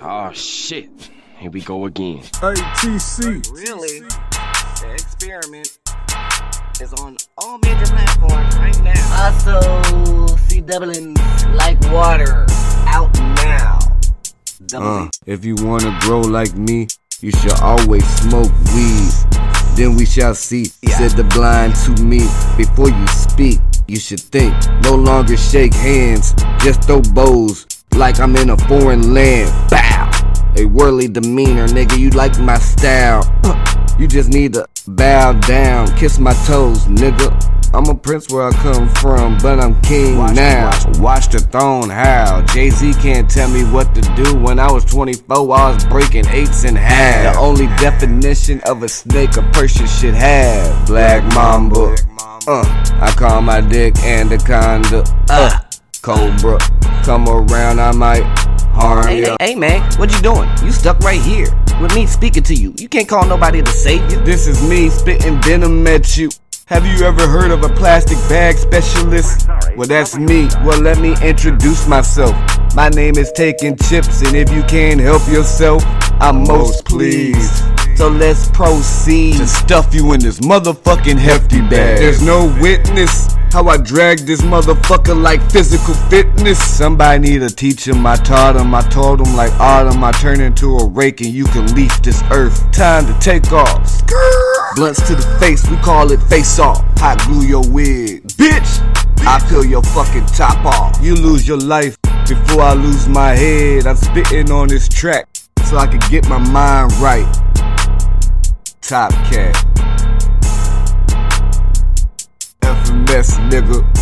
Oh shit. Here we go again. ATC. Really, the experiment is on all major platforms right now. Also, see Dublin like water out now. Uh, if you wanna grow like me, you should always smoke weed. Then we shall see, said the blind to me. Before you speak, you should think. No longer shake hands, just throw bows like I'm in a foreign land. Bow! A worldly demeanor, nigga, you like my style. You just need to bow down, kiss my toes, nigga. I'm a prince where I come from, but I'm king Watch- now. watch- Watch the throne how. Jay Z can't tell me what to do. When I was 24, I was breaking eights in half. The only definition of a snake a person should have. Black Mamba. Uh, I call my dick Anaconda. Uh, Cobra. Come around, I might harm Hey, ya. hey, hey, man, what you doing? You stuck right here with me speaking to you. You can't call nobody to save you. This is me spitting venom at you. Have you ever heard of a plastic bag specialist? Well, that's me. Well, let me introduce myself. My name is Taking Chips, and if you can't help yourself, I'm most pleased. So let's proceed to stuff you in this motherfucking hefty bag. There's no witness how I drag this motherfucker like physical fitness. Somebody need to teach him. I taught him. I told him like autumn. I turn into a rake and you can leaf this earth. Time to take off. Blunts to the face, we call it face off. Hot glue your wig. Bitch! I peel your fucking top off. You lose your life before I lose my head. I'm spitting on this track so I can get my mind right. Top cat. FMS nigga.